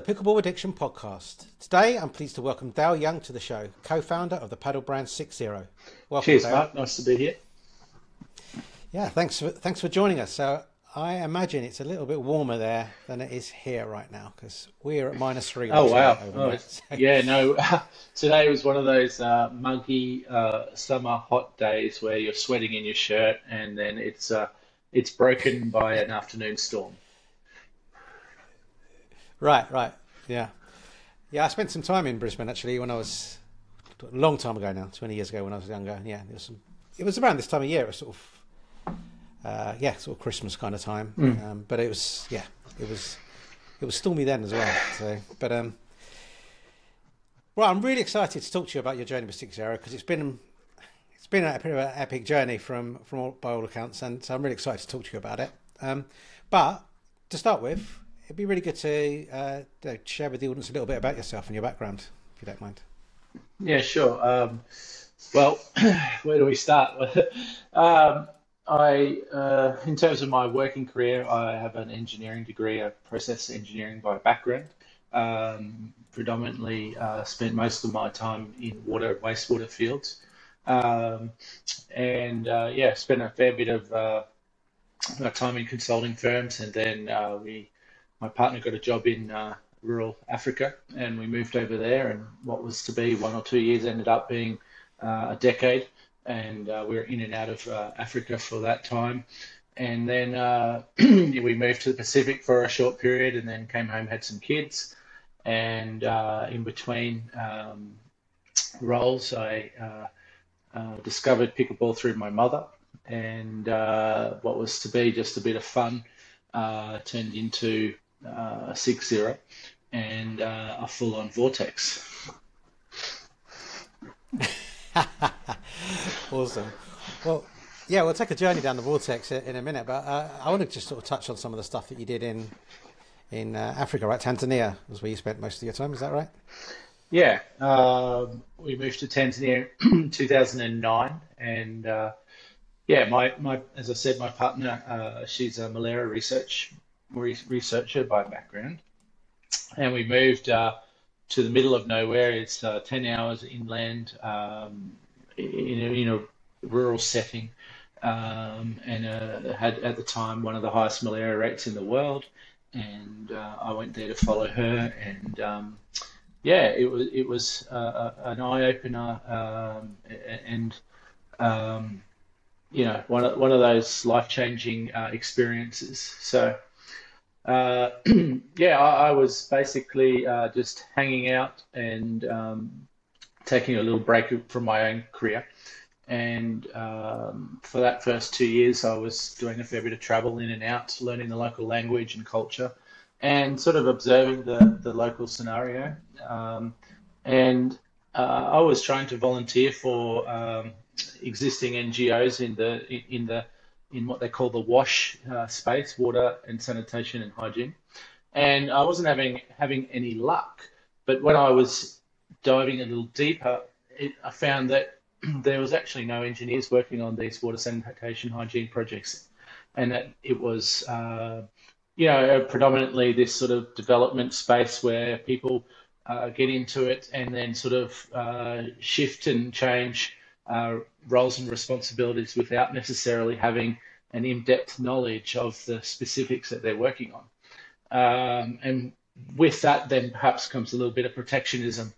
The Pickleball Addiction Podcast. Today, I'm pleased to welcome Dale Young to the show, co-founder of the paddle brand Six Zero. Welcome, Cheers, Dale. Mark. Nice to be here. Yeah, thanks for thanks for joining us. So, I imagine it's a little bit warmer there than it is here right now because we're at minus three. Oh wow! Oh, yeah, no. today was one of those uh, muggy uh, summer hot days where you're sweating in your shirt, and then it's uh, it's broken by an afternoon storm. Right, right, yeah, yeah. I spent some time in Brisbane actually when I was a long time ago now, twenty years ago when I was younger. Yeah, it was, some, it was around this time of year. It was sort of uh, yeah, sort of Christmas kind of time. Mm. Um, but it was, yeah, it was, it was stormy then as well. So, but um, well, I'm really excited to talk to you about your journey with Six Zero because it's been, it's been a bit of an epic journey from from all, by all accounts, and so I'm really excited to talk to you about it. Um, but to start with, it'd be really good to uh, share with the audience a little bit about yourself and your background, if you don't mind. Yeah, sure. Um, well, where do we start? um, I, uh, in terms of my working career, I have an engineering degree, a process engineering by background. Um, predominantly uh, spent most of my time in water and wastewater fields. Um, and uh, yeah, spent a fair bit of uh, time in consulting firms. And then uh, we, my partner got a job in uh, rural Africa and we moved over there. And what was to be one or two years ended up being a decade and uh, we were in and out of uh, Africa for that time. And then uh, we moved to the Pacific for a short period, and then came home, had some kids, and uh, in between um, roles, I uh, uh, discovered pickleball through my mother, and what was to be just a bit of fun turned into six zero and a full-on vortex. awesome. Well, yeah, we'll take a journey down the vortex in a minute, but uh, I want to just sort of touch on some of the stuff that you did in in uh, Africa, right? Tanzania was where you spent most of your time. Is that right? Yeah, um, we moved to Tanzania in 2009, and uh, yeah, my, my as I said, my partner, uh, she's a malaria research researcher by background, and we moved uh, to the middle of nowhere. It's uh, 10 hours inland um, in, a, in a rural setting um, and uh, had at the time one of the highest malaria rates in the world. And uh, I went there to follow her, and um, yeah, it was it was uh, an eye opener, um, and um, you know one of, one of those life changing uh, experiences. So uh, yeah, I, I, was basically uh, just hanging out and um, taking a little break from my own career. And um, for that first two years, I was doing a fair bit of travel in and out, learning the local language and culture, and sort of observing the, the local scenario. Um, and uh, I was trying to volunteer for um, existing NGOs in the in the in what they call the WASH uh, space, water and sanitation and hygiene. And I wasn't having having any luck. But when I was diving a little deeper, it, I found that there was actually no engineers working on these water sanitation hygiene projects, and that it was, uh, you know, predominantly this sort of development space where people uh, get into it and then sort of uh, shift and change uh, roles and responsibilities without necessarily having an in-depth knowledge of the specifics that they're working on. Um, and with that, then perhaps comes a little bit of protectionism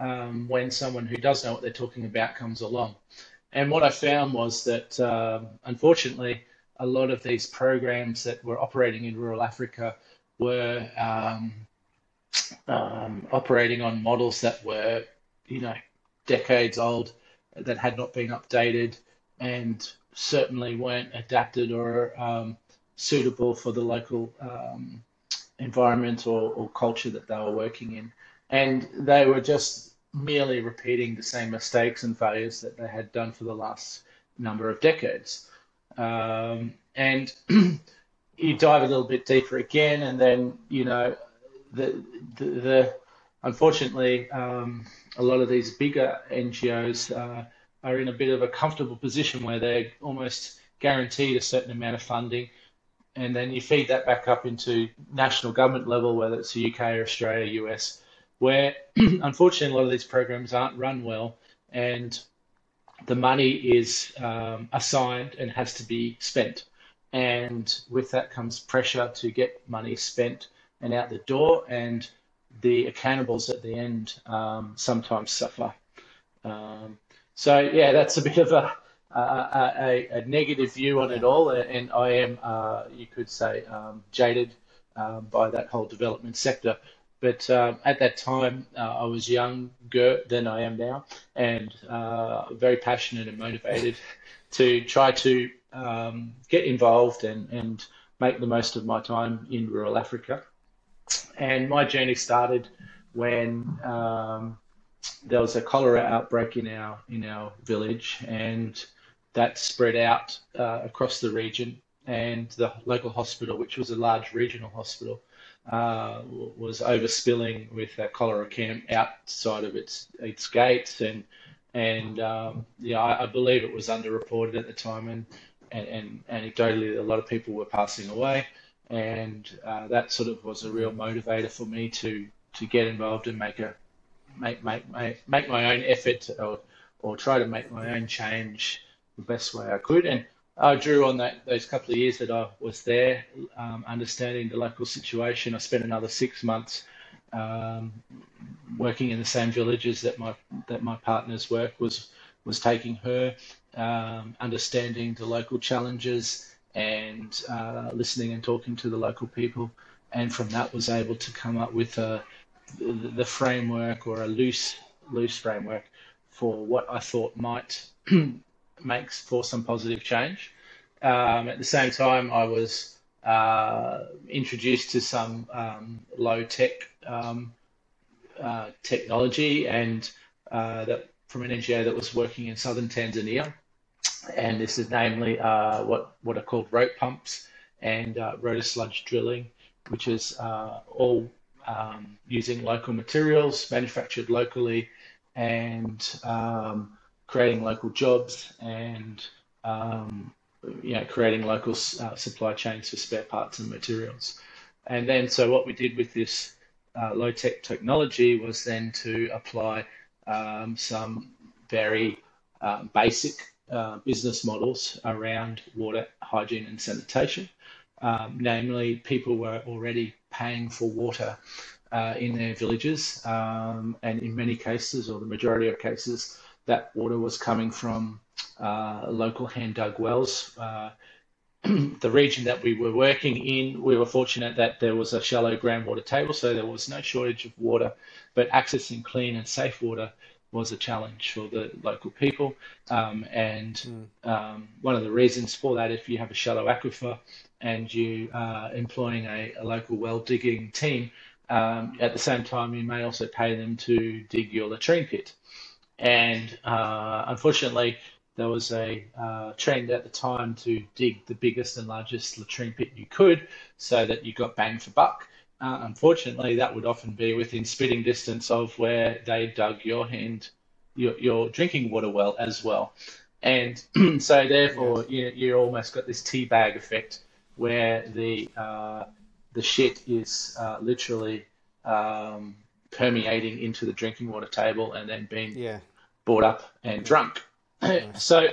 um, when someone who does know what they're talking about comes along. And what I found was that, um, unfortunately, a lot of these programs that were operating in rural Africa were um, um operating on models that were, you know, decades old that had not been updated and certainly weren't adapted or um, suitable for the local um, environment or, or, culture that they were working in. And they were just merely repeating the same mistakes and failures that they had done for the last number of decades. Um, and you dive a little bit deeper again, and then, you know, the, the, the unfortunately, um, a lot of these bigger NGOs uh, are in a bit of a comfortable position where they're almost guaranteed a certain amount of funding and then you feed that back up into national government level, whether it's the UK or Australia, US, where unfortunately a lot of these programs aren't run well, and the money is um, assigned and has to be spent. And with that comes pressure to get money spent and out the door, and the accountables at the end um, sometimes suffer. Um, so yeah, that's a bit of a a, a, a, negative view on it all, and I am, uh, you could say, um, jaded um, by that whole development sector. But um, at that time, uh, I was younger than I am now, and uh, very passionate and motivated to try to um, get involved and, and make the most of my time in rural Africa. And my journey started when um, there was a cholera outbreak in our in our village, and that spread out uh, across the region. And the local hospital, which was a large regional hospital, uh, was overspilling with a cholera camp outside of its its gates, and and um, yeah, I, I, believe it was underreported at the time, and, and, and anecdotally, a lot of people were passing away, and uh, that sort of was a real motivator for me to to get involved and make a make make make, make my own effort or or try to make my own change the best way I could, and I drew on that those couple of years that I was there, um, understanding the local situation. I spent another six months um, working in the same villages that my that my partner's work was was taking her, um, understanding the local challenges and uh, listening and talking to the local people, and from that was able to come up with a, the, framework or a loose loose framework for what I thought might makes for some positive change. Um, at the same time, I was uh, introduced to some um, low tech um, uh, technology and uh, that from an NGO that was working in southern Tanzania. And this is namely uh, what, what are called rope pumps and uh, rota-sludge drilling, which is uh, all um, using local materials manufactured locally and um, creating local jobs and um, you know creating local uh, supply chains for spare parts and materials. And then so what we did with this uh, low tech technology was then to apply um, some very uh, basic uh, business models around water hygiene and sanitation. Um, namely, people were already paying for water uh, in their villages, um, and in many cases, or the majority of cases, that water was coming from uh, local hand dug wells. Uh, the region that we were working in, we were fortunate that there was a shallow groundwater table, so there was no shortage of water, but accessing clean and safe water was a challenge for the local people. Um, and mm. um, one of the reasons for that, if you have a shallow aquifer and you are employing a, a local well digging team, um, at the same time, you may also pay them to dig your latrine pit. And uh, unfortunately, there was a uh, trend at the time to dig the biggest and largest latrine pit you could so that you got bang for buck. Uh, unfortunately, that would often be within spitting distance of where they dug your hand, your, your drinking water well as well. And so, therefore, you, you almost got this tea bag effect where the uh, the shit is uh, literally um, permeating into the drinking water table and then being yeah. brought up and drunk. so,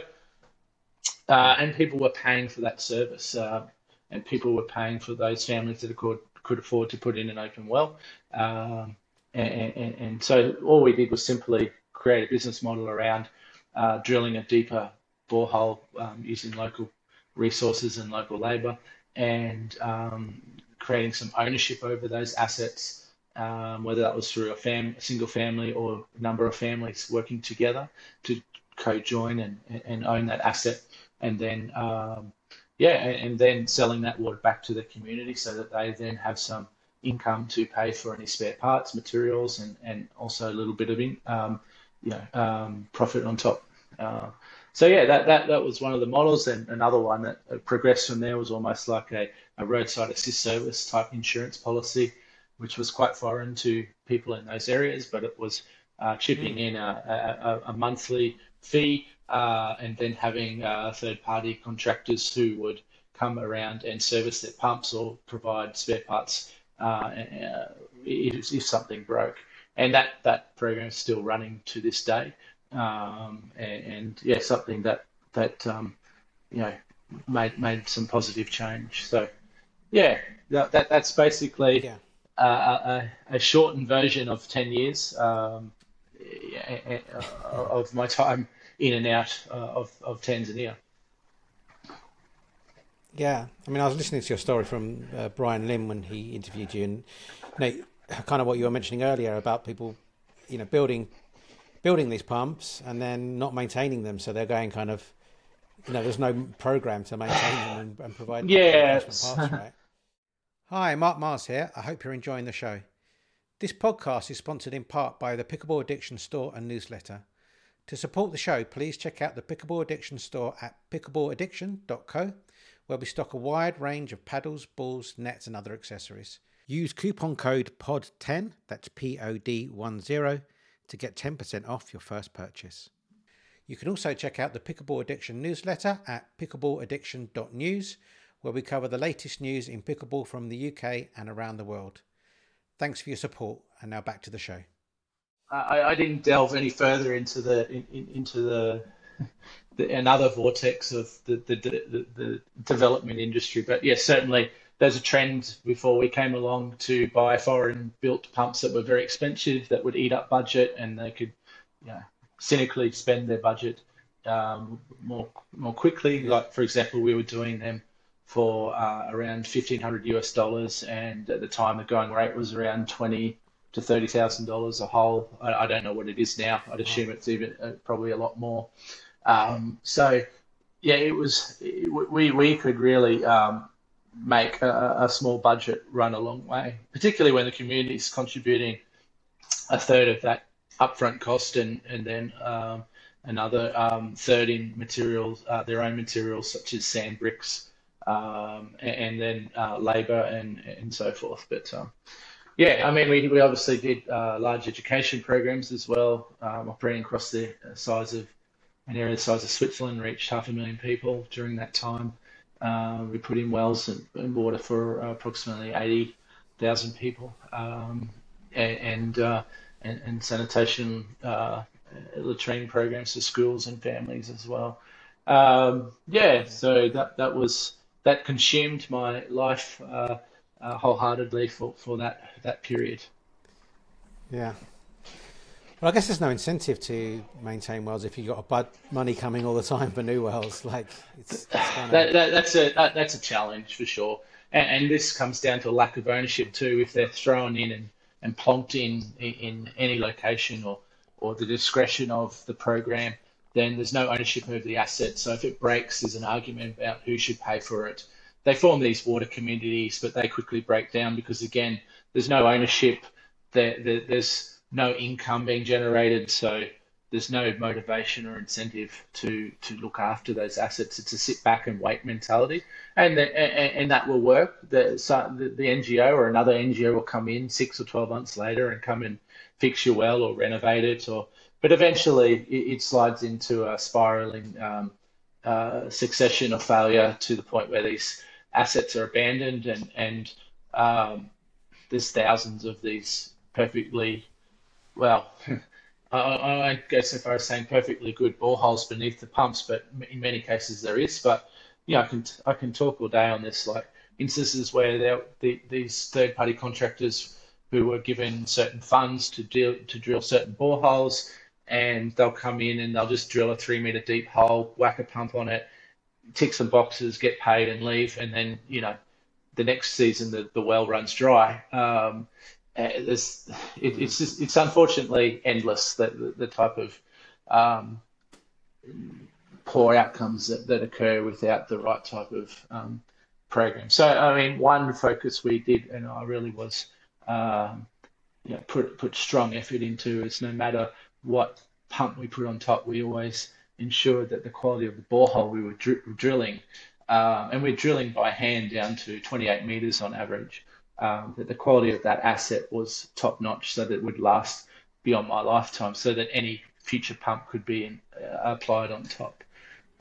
uh, and people were paying for that service, uh, and people were paying for those families that could could afford to put in an open well. Um, and, and, and, so all we did was simply create a business model around uh, drilling a deeper borehole um, using local resources and local labour, and um, creating some ownership over those assets um, whether that was through a, fam- single family or a number of families working together to co-join and, and own that asset, and then um, yeah, and, and, then selling that water back to the community so that they then have some income to pay for any spare parts, materials, and, and also a little bit of in, um, you know um, profit on top. Uh, so yeah, that, that that was one of the models, and another one that progressed from there was almost like a, a roadside assist service type insurance policy which was quite foreign to people in those areas, but it was uh, chipping mm. in a, a, a monthly fee uh, and then having uh, third party contractors who would come around and service their pumps or provide spare parts uh, if, if something broke. And that, that program is still running to this day. Um, and, and, yeah, something that that um, you know made made some positive change. So yeah, that, that that's basically yeah. a, a, shortened version of ten years um, of my time in and out uh, of of Tanzania. Yeah, I mean, I was listening to your story from uh, Brian Lim when he interviewed you, and you know, kind of what you were mentioning earlier about people, you know, building building these pumps and then not maintaining them, so they're going kind of, you know, there's no program to maintain them and, and provide. Parts, right? Hi, Mark Mars here. I hope you're enjoying the show. This podcast is sponsored in part by the Pickleball Addiction store and newsletter. To support the show, please check out the Pickleball Addiction store at pickleballaddiction.co where we stock a wide range of paddles, balls, nets, and other accessories. Use coupon code POD10, that's P O D 10, to get 10% off your first purchase. You can also check out the Pickleball Addiction newsletter at pickleballaddiction.news, where we cover the latest news in pickleball from the UK and around the world. Thanks for your support, and now back to the show. I, I didn't delve any further into the in, in, into the the, another vortex of the, the, the, the development industry. But yes, certainly there's a trend before we came along to buy foreign built pumps that were very expensive that would eat up budget and they could you know, cynically spend their budget um, more more quickly. Like for example, we were doing them for uh, around 1500 US dollars, and at the time the going rate was around 20 to thirty thousand dollars a hole. I, I, don't know what it is now. I'd assume it's even uh, probably a lot more. Um, so yeah, it was it, we we could really um, make a, a, small budget run a long way, particularly when the community is contributing a third of that upfront cost and and then um, another um, third in materials, uh, their own materials such as sand bricks, um, and, and, then uh, labour and and so forth. But um, yeah, I mean, we, we obviously did uh, large education programs as well, um, operating across the size of an area the size of Switzerland, reached half a million people during that time. Uh, we put in wells and, and water for uh, approximately 80,000 people um, and, uh, and, and, sanitation uh, latrine programs for schools and families as well. Um, yeah, so that, that was that consumed my life uh, wholeheartedly for, for that that period. Yeah. Well, I guess there's no incentive to maintain wells if you've got a bud money coming all the time for new wells. Like it's, it's kind of... that, that, that's a that, that's a challenge for sure, and, and, this comes down to a lack of ownership too. If they're thrown in and, and plonked in, in in any location or or the discretion of the program, then there's no ownership of the asset. So if it breaks, there's an argument about who should pay for it. They form these water communities, but they quickly break down because again, there's no ownership. There, there, there's no income being generated, so there's no motivation or incentive to to look after those assets. It's a sit back and wait mentality, and the, and, and, that will work. The, so the, the NGO or another NGO will come in six or twelve months later and come and fix your well or renovate it, or but eventually it, slides into a spiraling um, uh, succession of failure to the point where these assets are abandoned and and um, there's thousands of these perfectly, well, I, I go so far as saying perfectly good boreholes beneath the pumps, but in many cases there is. But you know, I can I can talk all day on this, like instances where the, these third-party contractors who were given certain funds to deal to drill certain boreholes, and they'll come in and they'll just drill a three-meter deep hole, whack a pump on it, tick some boxes, get paid, and leave, and then you know the next season the, the well runs dry. Um, it's, it, it's just, it's unfortunately endless the, the, the type of um, poor outcomes that, that occur without the right type of um, program. So I mean, one focus we did, and I really was, um, you know, put put strong effort into is no matter what pump we put on top, we always ensured that the quality of the borehole we were dr- drilling, uh, and we're drilling by hand down to 28 meters on average, um, that the quality of that asset was top notch so that it would last beyond my lifetime so that any future pump could be in, uh, applied on top.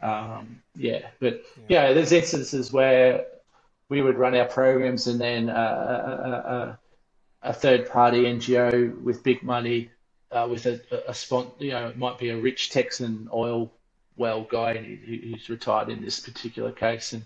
Um, yeah, but yeah. there's instances where we would run our programs and then uh, a, a, a third party NGO with big money, uh, with a, a spot, you know, it might be a rich Texan oil well guy who's retired in this particular case, and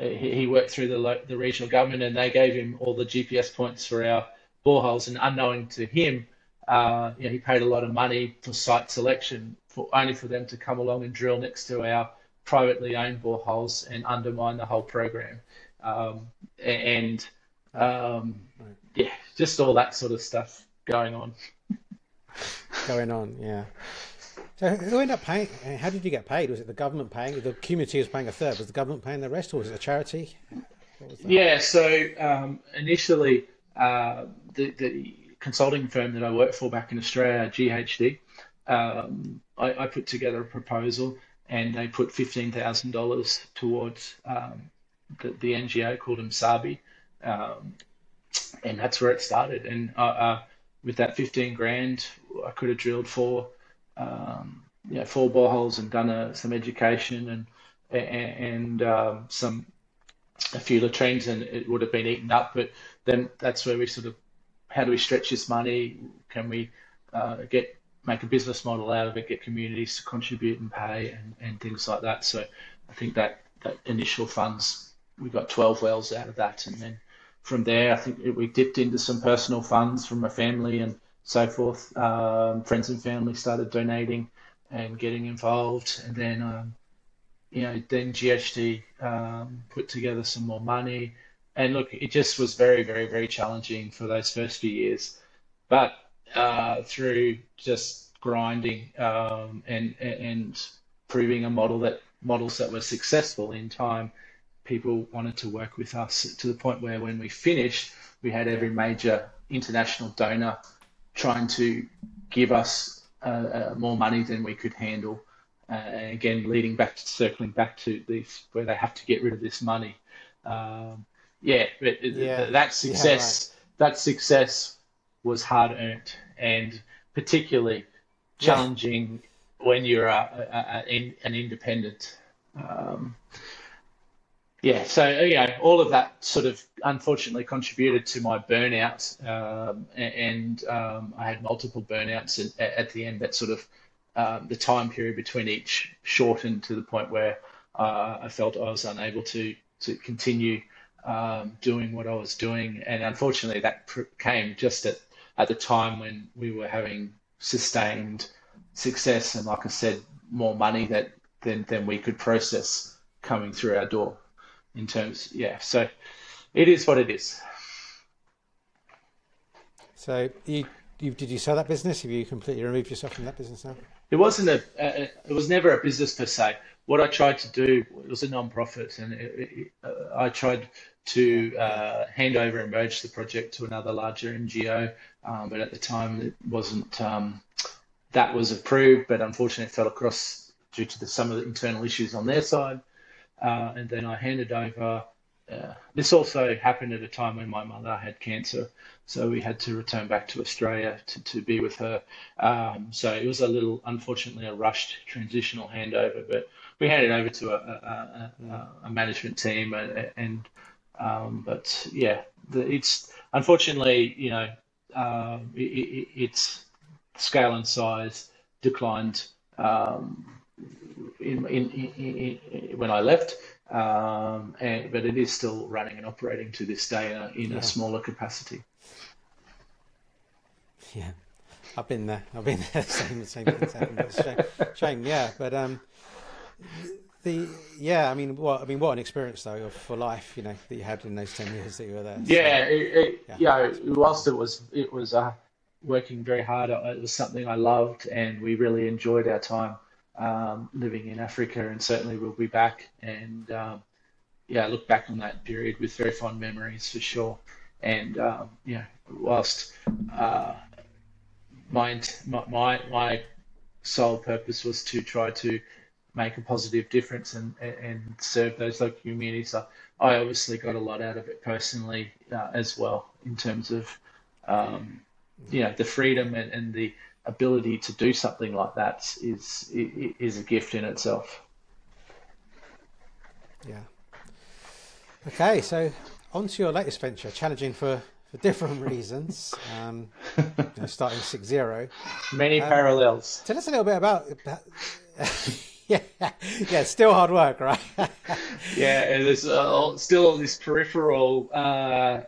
uh, he worked through the the regional government, and they gave him all the GPS points for our boreholes, and unknowing to him, uh, you know, he paid a lot of money for site selection, for only for them to come along and drill next to our privately owned boreholes and undermine the whole program, um, and um, yeah, just all that sort of stuff going on. Going on, yeah. So who ended up paying? How did you get paid? Was it the government paying? The community was paying a third. Was the government paying the rest, or was it a charity? Yeah. So um, initially, uh, the, the consulting firm that I worked for back in Australia, GHD, um, I, I, put together a proposal, and they put fifteen thousand dollars towards um, the, the, NGO called Msabi, um, and that's where it started. And uh, uh, with that fifteen grand, I could have drilled four um, you know, four boreholes and done a, some education and and, um, some a few latrines, and it would have been eaten up. But then that's where we sort of how do we stretch this money? Can we uh, get make a business model out of it, get communities to contribute and pay, and, and things like that. So I think that that initial funds we got 12 wells out of that, and then from there I think we dipped into some personal funds from a family and so forth. Um, friends and family started donating and getting involved, and then um, you know then GHD um, put together some more money, and look, it just was very very very challenging for those first few years, but uh, through just grinding um, and and proving a model that models that were successful in time people wanted to work with us to the point where when we finished, we had every major international donor trying to give us uh, uh, more money than we could handle. Uh, and again, leading back to circling back to this, where they have to get rid of this money. Um, yeah, but yeah. that success, yeah, right. that success was hard earned, and particularly challenging yeah. when you're a, a, a, an independent. Um, yeah, so you know, all of that sort of unfortunately contributed to my burnout, um, and um, I had multiple burnouts at, at, the end. That sort of um, the time period between each shortened to the point where uh, I felt I was unable to to continue um, doing what I was doing, and unfortunately, that pr- came just at at the time when we were having sustained success, and like I said, more money that than than we could process coming through our door in terms, yeah. So it is what it is. So you, you did you sell that business? Have you completely removed yourself from that business now? It wasn't a. Uh, it was never a business per se. What I tried to do it was a non-profit, and it, it, uh, I tried to uh, hand over and merge the project to another larger NGO. Um, but at the time, it wasn't. Um, that was approved, but unfortunately, it fell across due to the, some of the internal issues on their side. Uh, and then I handed over. Uh, this also happened at a time when my mother had cancer, so we had to return back to Australia to, to be with her. Um, so it was a little, unfortunately, a rushed transitional handover, but we handed over to a, a, a, a management team, and, and um, but yeah, the, it's unfortunately, you know, um, it, it, its scale and size declined um, in, in, in, when I left, um, and, but it is still running and operating to this day in, a, in yeah. a smaller capacity. Yeah, I've been there. I've been there. Same, same things happen. But shame, shame, yeah. But um, the yeah, I mean, what I mean, what an experience though for life, you know, that you had in those ten years that you were there. Yeah, so, it, it, yeah. whilst it was it was uh, working very hard, it was something I loved, and we really enjoyed our time um, living in Africa, and certainly we'll be back. And um, yeah, look back on that period with very fond memories for sure. And um, yeah, whilst uh, my, my my sole purpose was to try to make a positive difference and and serve those local communities, I, I obviously got a lot out of it personally uh, as well in terms of um, you know the freedom and, and the ability to do something like that is is a gift in itself. Yeah. Okay, so on to your latest venture, challenging for, for different reasons. Um, you know, starting six zero. Many um, parallels. Tell us a little bit about. yeah, yeah, still hard work, right? yeah, there's uh, still all this peripheral uh,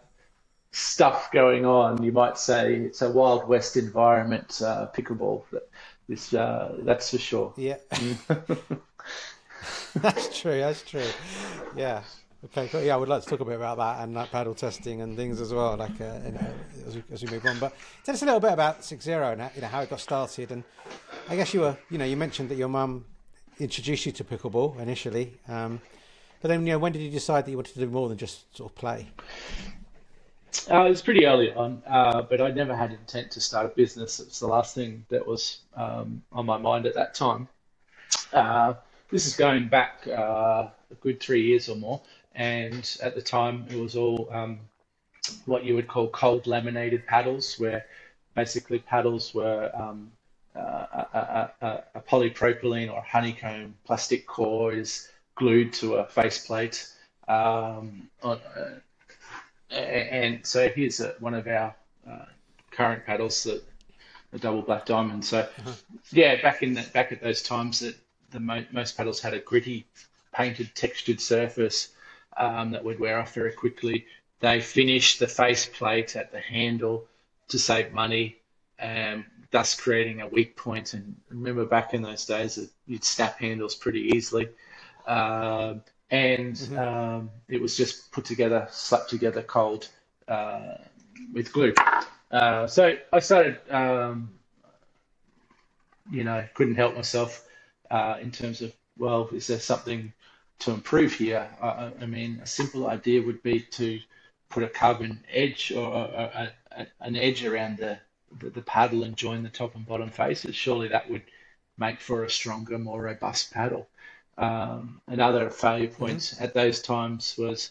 stuff going on. You might say it's a wild west environment, uh, pickleball. This, uh, that's for sure. Yeah. that's true. That's true. Yeah. Okay. Cool. Yeah, I would like to talk a bit about that and like paddle testing and things as well, like uh, you know, as, we, as we move on. But tell us a little bit about Six Zero and you know how it got started. And I guess you were, you know, you mentioned that your mum introduced you to pickleball initially, um, but then you know when did you decide that you wanted to do more than just sort of play? Uh, it was pretty early on, uh, but I never had intent to start a business. It was the last thing that was um, on my mind at that time. Uh, this is going back uh, a good three years or more, and at the time it was all um, what you would call cold laminated paddles, where basically paddles were um, uh, a, a, a, polypropylene or honeycomb plastic core is glued to a faceplate. Um, on, uh, and so here's a, one of our uh, current paddles, the, the double black diamond. So uh-huh. yeah, back in that, back at those times that the mo- most paddles had a gritty, painted, textured surface um, that would wear off very quickly. They finished the face plate at the handle to save money, um, thus creating a weak point. And remember back in those days that you'd snap handles pretty easily. Uh, and mm-hmm. um, it was just put together, slapped together cold uh, with glue. Uh, so I started, um, you know, couldn't help myself uh, in terms of, well, is there something to improve here? I, I, mean, a simple idea would be to put a carbon edge or a, a, an edge around the, the, the paddle and join the top and bottom faces. Surely that would make for a stronger, more robust paddle. Um, another failure mm-hmm. points mm-hmm. at those times was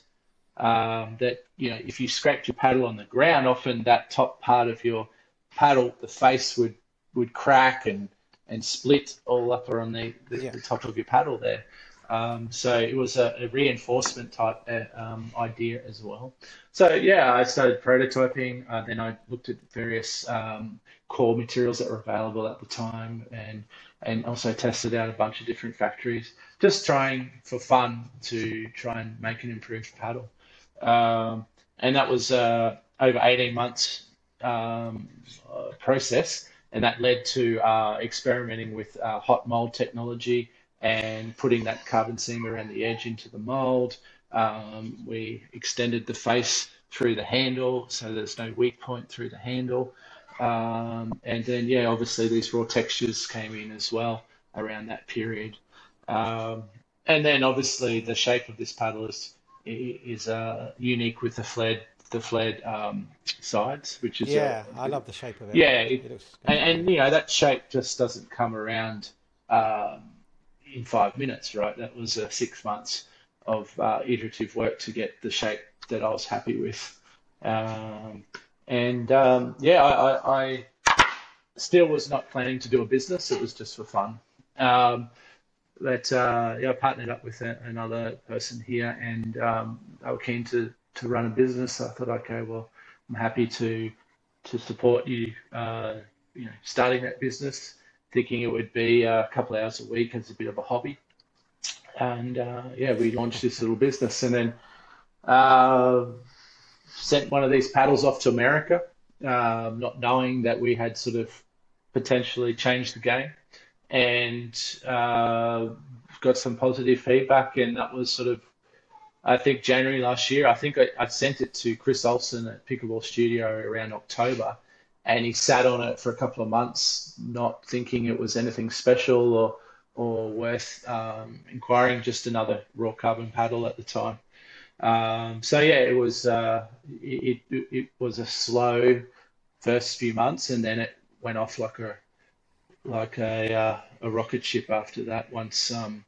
um, that you know if you scraped your paddle on the ground, often that top part of your paddle, the face would would crack and and split all up around the, the, yeah. the top of your paddle there. Um, so it was a, a reinforcement type uh, um, idea as well. So yeah, I started prototyping. Uh, then I looked at various um, core materials that were available at the time, and and also tested out a bunch of different factories just trying for fun to try and make an improved paddle. Um, and that was uh, over 18 months um, uh, process, and that led to uh, experimenting with uh, hot mold technology and putting that carbon seam around the edge into the mold. Um, we extended the face through the handle so there's no weak point through the handle. Um, and then, yeah, obviously these raw textures came in as well around that period. Um, and then obviously the shape of this paddle is is uh, unique with the fled the fled um, sides, which is yeah, a, I love the shape of it. Yeah, it, it and, and, you know that shape just doesn't come around um, in five minutes, right? That was uh, six months of uh, iterative work to get the shape that I was happy with, um, and um, yeah, I, I, I, still was not planning to do a business; it was just for fun. Um, but uh, yeah, I partnered up with a, another person here, and um, they were keen to to run a business. So I thought, okay, well, I'm happy to to support you, uh, you know, starting that business. Thinking it would be a couple hours a week as a bit of a hobby, and uh, yeah, we launched this little business, and then uh, sent one of these paddles off to America, um, not knowing that we had sort of potentially changed the game and uh, got some positive feedback. And that was sort of, I think, January last year. I think I, I sent it to Chris Olsen at Pickleball Studio around October, and he sat on it for a couple of months, not thinking it was anything special or or worth um, inquiring. Just another raw carbon paddle at the time. Um, so yeah, it was uh, it, it, it was a slow first few months, and then it went off like a like a uh, a rocket ship after that. Once um,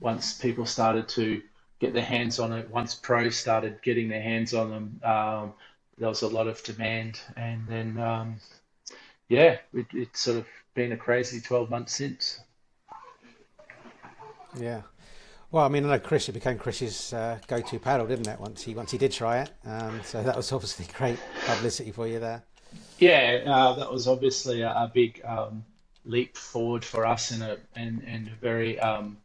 once people started to get their hands on it, once pros started getting their hands on them, um, there was a lot of demand, and then um, yeah, it, it's sort of been a crazy twelve months since. Yeah. Well, I mean, I know Chris. It became Chris's uh, go-to paddle, didn't it? Once he once he did try it, um, so that was obviously great publicity for you there. Yeah, uh, that was obviously a, a big um, leap forward for us and a and and a very um,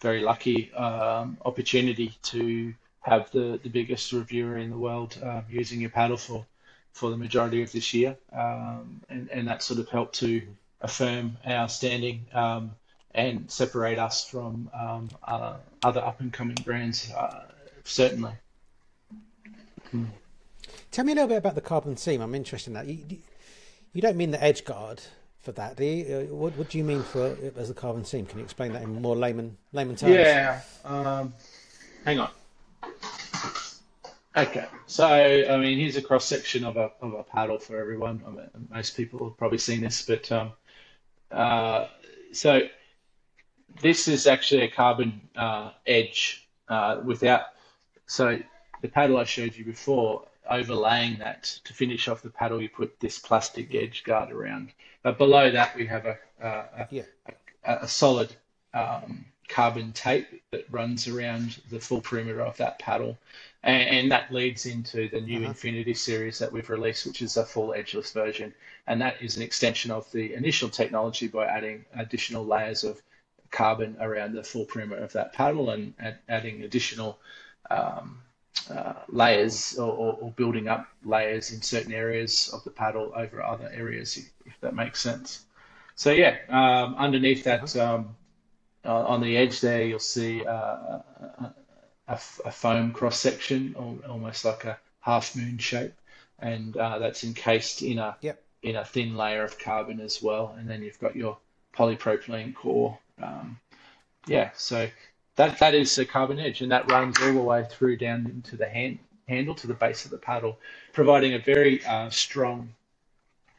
very lucky um, opportunity to have the, the biggest reviewer in the world um, using your paddle for for the majority of this year, um, and and that sort of helped to affirm our standing and separate us from um, uh, other up and coming brands, uh, certainly. Hmm. Tell me a little bit about the carbon seam. I'm interested in that. You, you don't mean the edge guard for that, do you? Uh, what, what do you mean for as a carbon seam? Can you explain that in more layman layman terms? Yeah. Um, hang on. Okay, so I mean, here's a cross section of a of a paddle for everyone. I mean, most people have probably seen this, but um, uh, so this is actually a carbon uh, edge uh, without. So the paddle I showed you before, overlaying that to finish off the paddle, you put this plastic edge guard around. But below that, we have a a, yeah. a, a solid um, carbon tape that runs around the full perimeter of that paddle. And, and that leads into the new uh-huh. Infinity series that we've released, which is a full edgeless version. And that is an extension of the initial technology by adding additional layers of carbon around the full perimeter of that paddle and add, adding additional um, uh, layers or, or, or, building up layers in certain areas of the paddle over other areas, if, if that makes sense. So yeah, um, underneath that uh-huh. um, uh, on the edge there, you'll see uh, a, a, a, foam cross section, almost like a half moon shape, and uh, that's encased in a yep. in a thin layer of carbon as well. And then you've got your polypropylene core. Um, yeah, so that that is a carbon edge, and that runs all the way through down into the hand, handle to the base of the paddle, providing a very uh, strong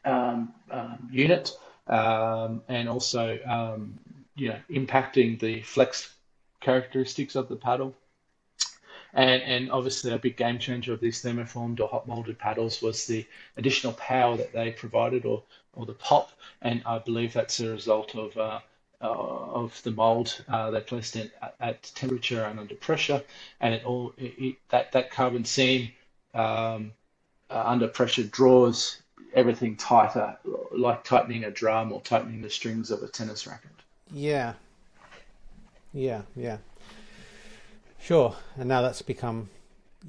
um, um, unit um, and also um, you know, impacting the flex characteristics of the paddle. And, and obviously, a big game changer of these thermoformed or hot molded paddles was the additional power that they provided, or, or the pop. And I believe that's a result of uh, of the mold uh, they placed at, at, temperature and under pressure, and it all it, it, that that carbon seam um, uh, under pressure draws everything tighter, like tightening a drum or tightening the strings of a tennis racket. Yeah. Yeah, yeah. Sure. And now that's become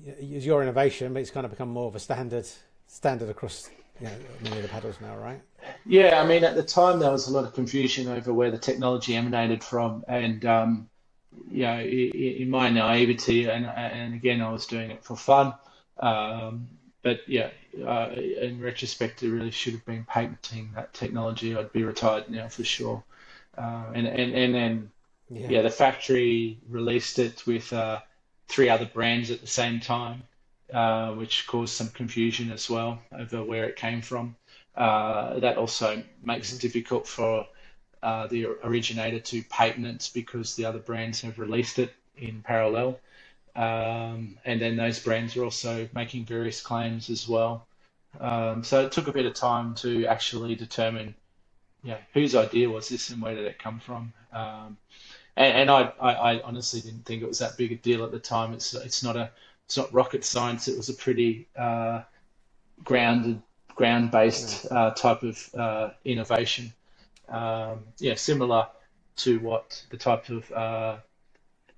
it's your innovation, but it's kind of become more of a standard standard across you know, many of the paddles now, right? Yeah, I mean, at the time there was a lot of confusion over where the technology emanated from, and um, you know, in my naivety, and and again, I was doing it for fun. Um, but yeah, uh, in retrospect, it really should have been patenting that technology. I'd be retired now for sure. Uh, and, and and then yeah. yeah. the factory released it with uh, three other brands at the same time, uh, which caused some confusion as well over where it came from. Uh, that also makes it difficult for uh, the originator to patent it because the other brands have released it in parallel. Um, and then those brands are also making various claims as well. Um, so it took a bit of time to actually determine yeah, whose idea was this and where did it come from? Um, and, and I, I, I, honestly didn't think it was that big a deal at the time. It's it's not a it's not rocket science. It was a pretty uh, grounded ground based uh, type of uh, innovation. Um, yeah, similar to what the type of uh,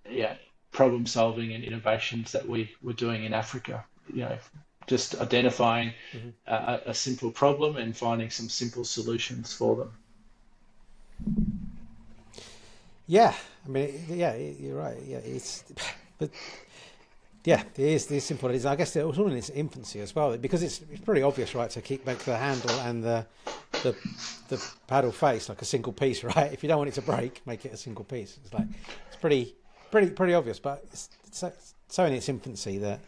yeah problem solving and innovations that we were doing in Africa. You know, just identifying mm-hmm. a, a, simple problem and finding some simple solutions for them. Yeah, I mean, yeah, you're right. Yeah, it's, but yeah, it is. It's simple. It is. I guess it was all in its infancy as well, because it's it's pretty obvious, right, to keep make the handle and the the the paddle face like a single piece, right? If you don't want it to break, make it a single piece. It's like it's pretty pretty pretty obvious, but it's, it's so, so in its infancy that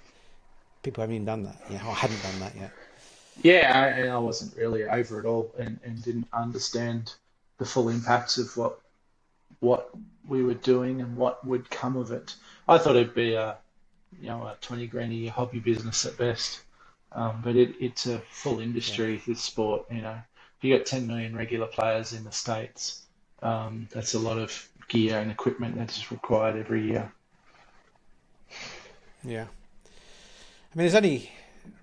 people haven't even done that, you know, or hadn't done that yet. Yeah, I, I wasn't really over it all and, and didn't understand the full impacts of what what we were doing and what would come of it. I thought it'd be a you know a twenty grand a year hobby business at best, um, but it, it's a full industry. Yeah. This sport, you know, if you got ten million regular players in the states, um, that's a lot of gear and equipment that's required every year. Yeah. I mean, there's only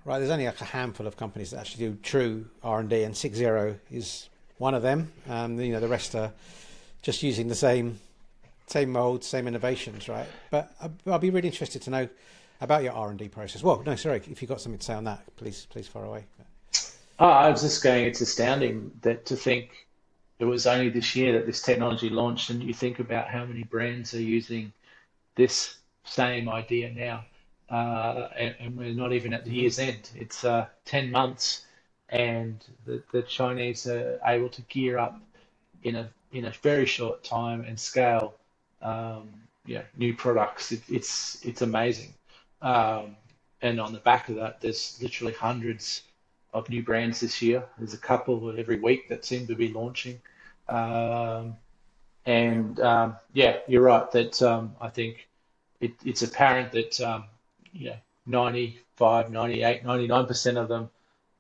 right. There's only like a handful of companies that actually do true R and D, and Six Zero is one of them. Um, you know, the rest are just using the same same molds, same innovations, right? But I'll be really interested to know about your R and D process. Well, no, sorry, if you've got something to say on that, please, please far away. Oh, I was just going. It's astounding that to think it was only this year that this technology launched, and you think about how many brands are using this same idea now, uh, and, and, we're not even at the year's end. It's uh, ten months, and the, the Chinese are able to gear up in a in a very short time and scale, um, yeah, new products. It, it's it's amazing, um, and on the back of that, there's literally hundreds of new brands this year. There's a couple every week that seem to be launching. Um, and um, yeah, you're right that um, I think it, it's apparent that um, you know 95, 98, 99% of them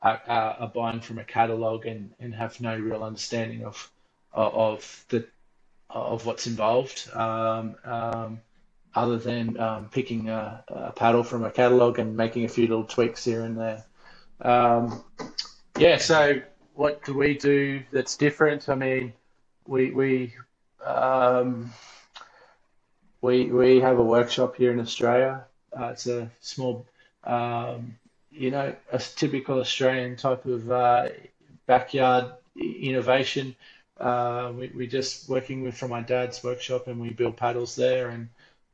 are, are, are buying from a catalog and, and have no real understanding of of the of what's involved. Um, um, other than um, picking a, a, paddle from a catalog and making a few little tweaks here and there. Yeah, so what do we do that's different? I mean, we we we we have a workshop here in Australia. Uh, it's a small, um, you know, a typical Australian type of uh, backyard innovation. Uh, we we just working with from my dad's workshop, and we build paddles there, and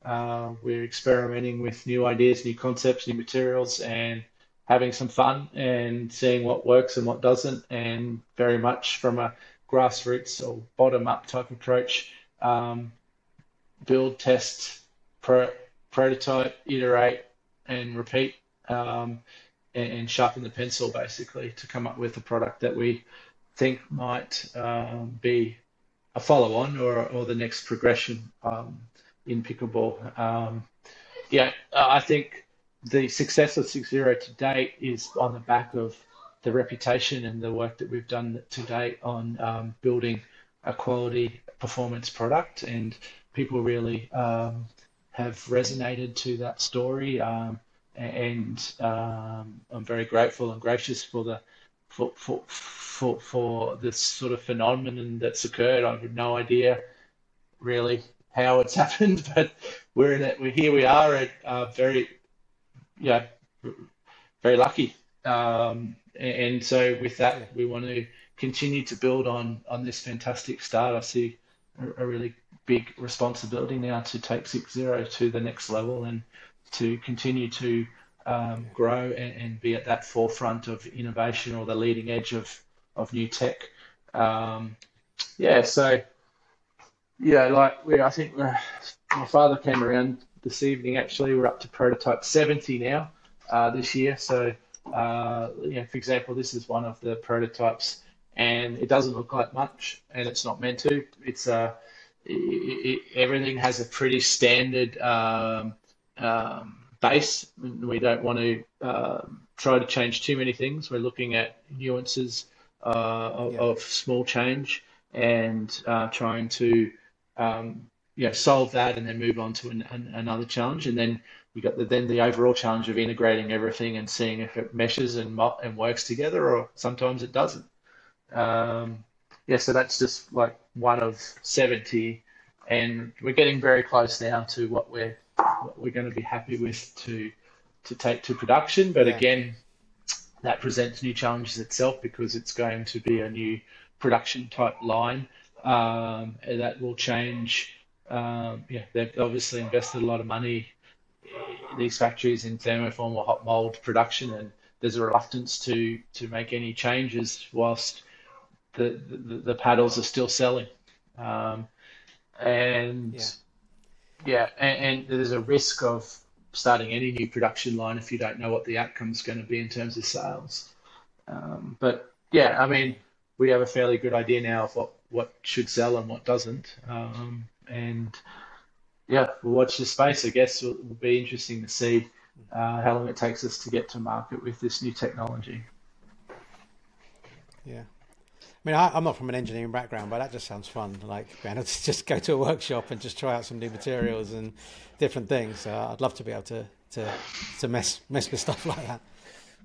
uh, we're experimenting with new ideas, new concepts, new materials, and having some fun and seeing what works and what doesn't, and very much from a grassroots or bottom up type approach. Um, build, test, pro- prototype, iterate, and repeat, um, and, and, sharpen the pencil basically to come up with a product that we think might um, be a follow on or, or the next progression um, in pickleball. Um, yeah, I think the success of Six Zero to date is on the back of the reputation and the work that we've done to date on um, building a quality performance product, and people really um, have resonated to that story. Um, and I'm very grateful and gracious for the for, for for for this sort of phenomenon that's occurred. I have no idea really how it's happened, but we're in it. We're here. We are at uh, very yeah, very lucky. Um, and so with that, we want to continue to build on on this fantastic start. I see a, a really big responsibility now to take six zero to the next level and to continue to um, grow and, and, be at that forefront of innovation or the leading edge of of new tech. Um, yeah, so yeah, like we, I think uh, my father came around this evening. Actually, we're up to prototype 70 now uh, this year. So, uh, you know, for example, this is one of the prototypes, and it doesn't look like much, and it's not meant to. It's uh, it, it, everything has a pretty standard um, um, base. We don't want to uh, try to change too many things. We're looking at nuances uh, of, yeah. of, small change and uh, trying to um, you know, solve that and then move on to an, an, another challenge. And then you got the, then the overall challenge of integrating everything and seeing if it meshes and and works together, or sometimes it doesn't. Um, yeah, so that's just like one of seventy, and we're getting very close now to what we're what we're going to be happy with to to take to production. But yeah. again, that presents new challenges itself because it's going to be a new production type line um, that will change um, yeah, they've obviously invested a lot of money these factories in thermoform or hot mold production, and there's a reluctance to to make any changes whilst the the, the paddles are still selling, um, and yeah, yeah and, and, there's a risk of starting any new production line if you don't know what the outcome's going to be in terms of sales. Um, but yeah, I mean, we have a fairly good idea now of what what should sell and what doesn't. Um, and yeah, we'll watch the space. I guess it will be interesting to see uh, how long it takes us to get to market with this new technology. Yeah, I mean, I, am not from an engineering background, but that just sounds fun. Like to just go to a workshop and just try out some new materials and different things. So I'd love to be able to to to mess mess with stuff like that.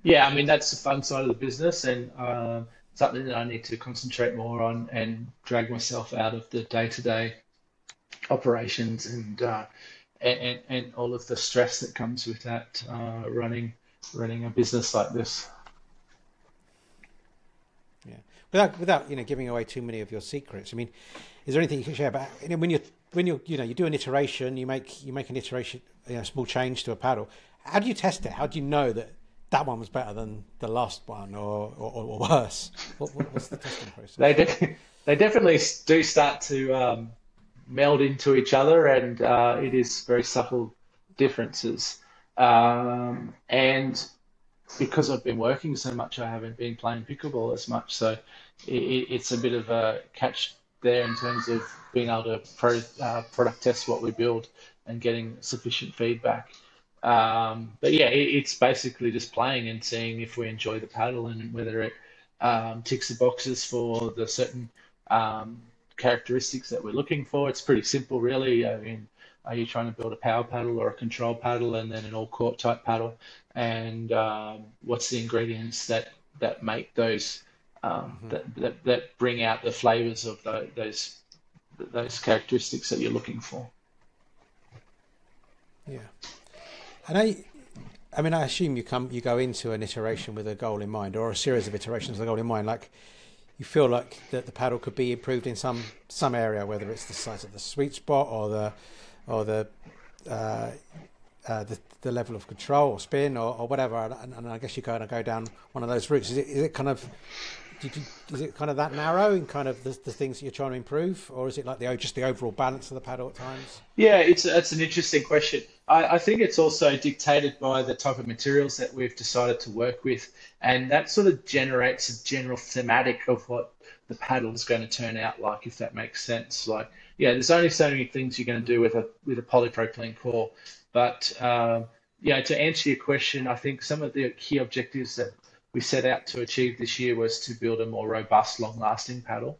Yeah, I mean that's the fun side of the business, and uh, something that I need to concentrate more on and drag myself out of the day to day operations and, uh, and and all of the stress that comes with that uh, running running a business like this. Without without you know giving away too many of your secrets. I mean, is there anything you can share know, when you when you you know you do an iteration, you make you make an iteration, you know, small change to a paddle. How do you test it? How do you know that that one was better than the last one, or or, or worse? What, what's the testing process? They de- they definitely do start to um, meld into each other, and uh, it is very subtle differences. Um, and because I've been working so much, I haven't been playing pickleball as much. So it, it's a bit of a catch there in terms of being able to pro, uh, product test what we build and getting sufficient feedback. Um, but yeah, it, it's basically just playing and seeing if we enjoy the paddle and whether it um, ticks the boxes for the certain um, characteristics that we're looking for. It's pretty simple, really. I mean, are you trying to build a power paddle or a control paddle and then an all court type paddle? And um, what's the ingredients that, that make those, um, mm-hmm. that, that, that, bring out the flavors of the, those, those characteristics that you're looking for? Yeah. And I, I mean, I assume you come, you go into an iteration with a goal in mind, or a series of iterations with a goal in mind. Like, you feel like that the paddle could be improved in some some area, whether it's the size of the sweet spot or the or the uh, uh, the, the level of control or spin or, or whatever, and, and, I guess you kind of go down one of those routes. Is it is it kind of you, is it kind of that narrow in kind of the, the things that you're trying to improve, or is it like the just the overall balance of the paddle at times? Yeah, it's it's an interesting question. I, I think it's also dictated by the type of materials that we've decided to work with, and that sort of generates a general thematic of what the paddle is going to turn out like, if that makes sense. Like yeah, there's only so many things you're going to do with a with a polypropylene core. But um, yeah, to answer your question, I think some of the key objectives that we set out to achieve this year was to build a more robust, long-lasting paddle.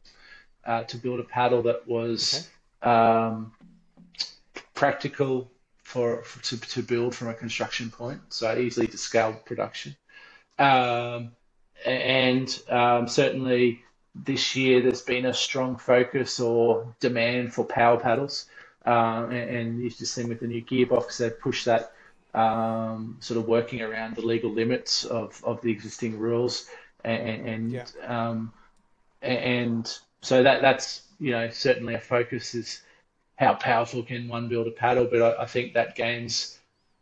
Uh, to build a paddle that was okay. um, practical for, for, to, to build from a construction point, so easily to scale production, um, and um, certainly this year there's been a strong focus or demand for power paddles. Uh, and, and you've just seen with the new gearbox, they've pushed that um, sort of working around the legal limits of, of the existing rules. And, and, yeah. um, and so that that's, you know, certainly a focus is how powerful can one build a paddle. But I, I think that game's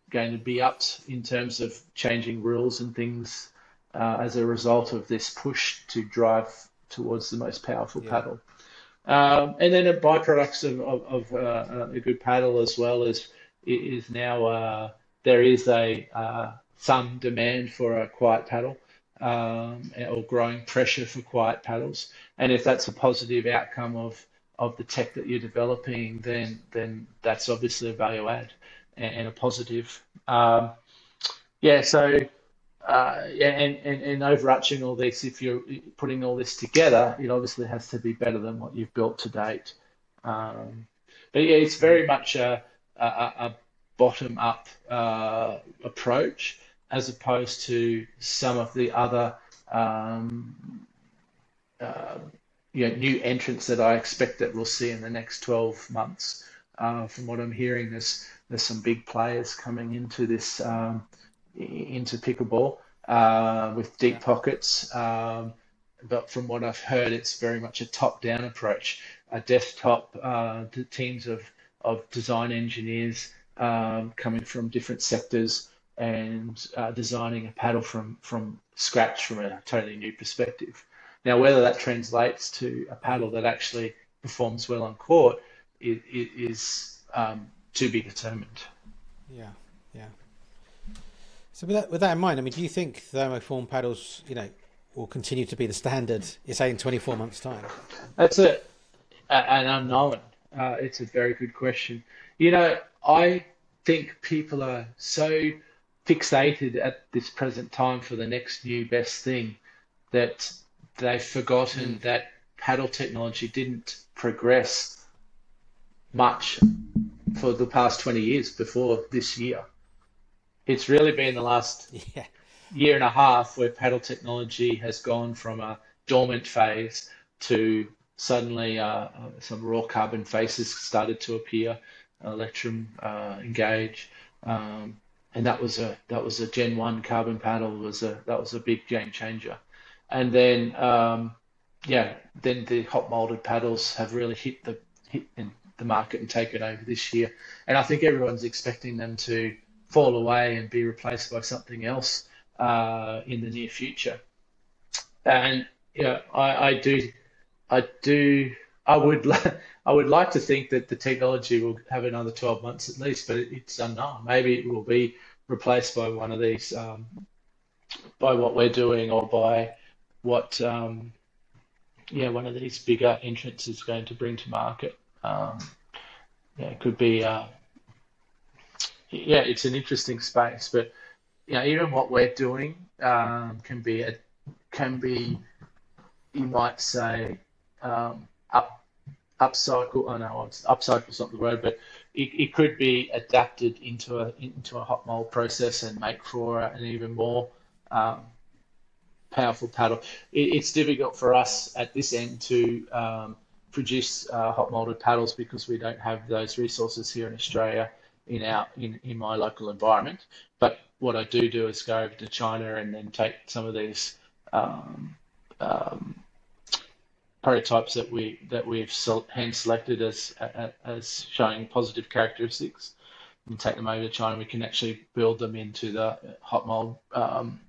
going to be upped in terms of changing rules and things uh, as a result of this push to drive towards the most powerful yeah. paddle. Um, and then a byproduct of, of, of uh, a good paddle as well is is now uh, there is a uh, some demand for a quiet paddle um, or growing pressure for quiet paddles. And if that's a positive outcome of of the tech that you're developing, then then that's obviously a value add and, and a positive. Um, yeah, so uh, and, and, and overarching all this, if you're putting all this together, it obviously has to be better than what you've built to date. Um, but yeah, it's very much a, a, a bottom up uh, approach as opposed to some of the other um, uh, you know, new entrants that I expect that we'll see in the next 12 months. Uh, from what I'm hearing, there's there's some big players coming into this um, into pickleball uh, with deep pockets. Um, but from what I've heard, it's very much a top-down approach. A desktop uh, teams of of design engineers um, coming from different sectors and uh, designing a paddle from from scratch from a totally new perspective. Now, whether that translates to a paddle that actually performs well on court it, it is um, to be determined. Yeah, yeah. So with that, with that in mind, I mean, do you think thermoform paddles, you know, will continue to be the standard, You say, in 24 months' time? That's a, an unknown. Uh, it's a very good question. You know, I think people are so fixated at this present time for the next new best thing that they've forgotten mm. that paddle technology didn't progress much for the past 20 years before this year. It's really been the last yeah. year and a half where paddle technology has gone from a dormant phase to suddenly uh, uh some raw carbon faces started to appear, Electrum uh, engage, um, and that was a that was a Gen One carbon paddle was a that was a big game changer, and then um, yeah, then the hot molded paddles have really hit the hit the market and taken over this year, and I think everyone's expecting them to fall away and be replaced by something else uh, in the near future, and yeah, I, I do, I do, I would. I would like to think that the technology will have another 12 months at least, but it's unknown. Maybe it will be replaced by one of these, um, by what we're doing or by what, um, yeah, one of these bigger entrants is going to bring to market. Um, yeah, it could be, uh, yeah, it's an interesting space, but you know, even what we're doing um, can be a, can be, you might say, um, up upcycle. I oh know upcycle's not the word, but it, it could be adapted into a into a hot mold process and make for an even more um, powerful paddle. It, it's difficult for us at this end to um, produce uh, hot molded paddles because we don't have those resources here in Australia in our in, in my local environment. But what I do do is go over to China and then take some of these um, um, prototypes that we that we've hand selected as as showing positive characteristics and take them over to China. We can actually build them into the hot mold um,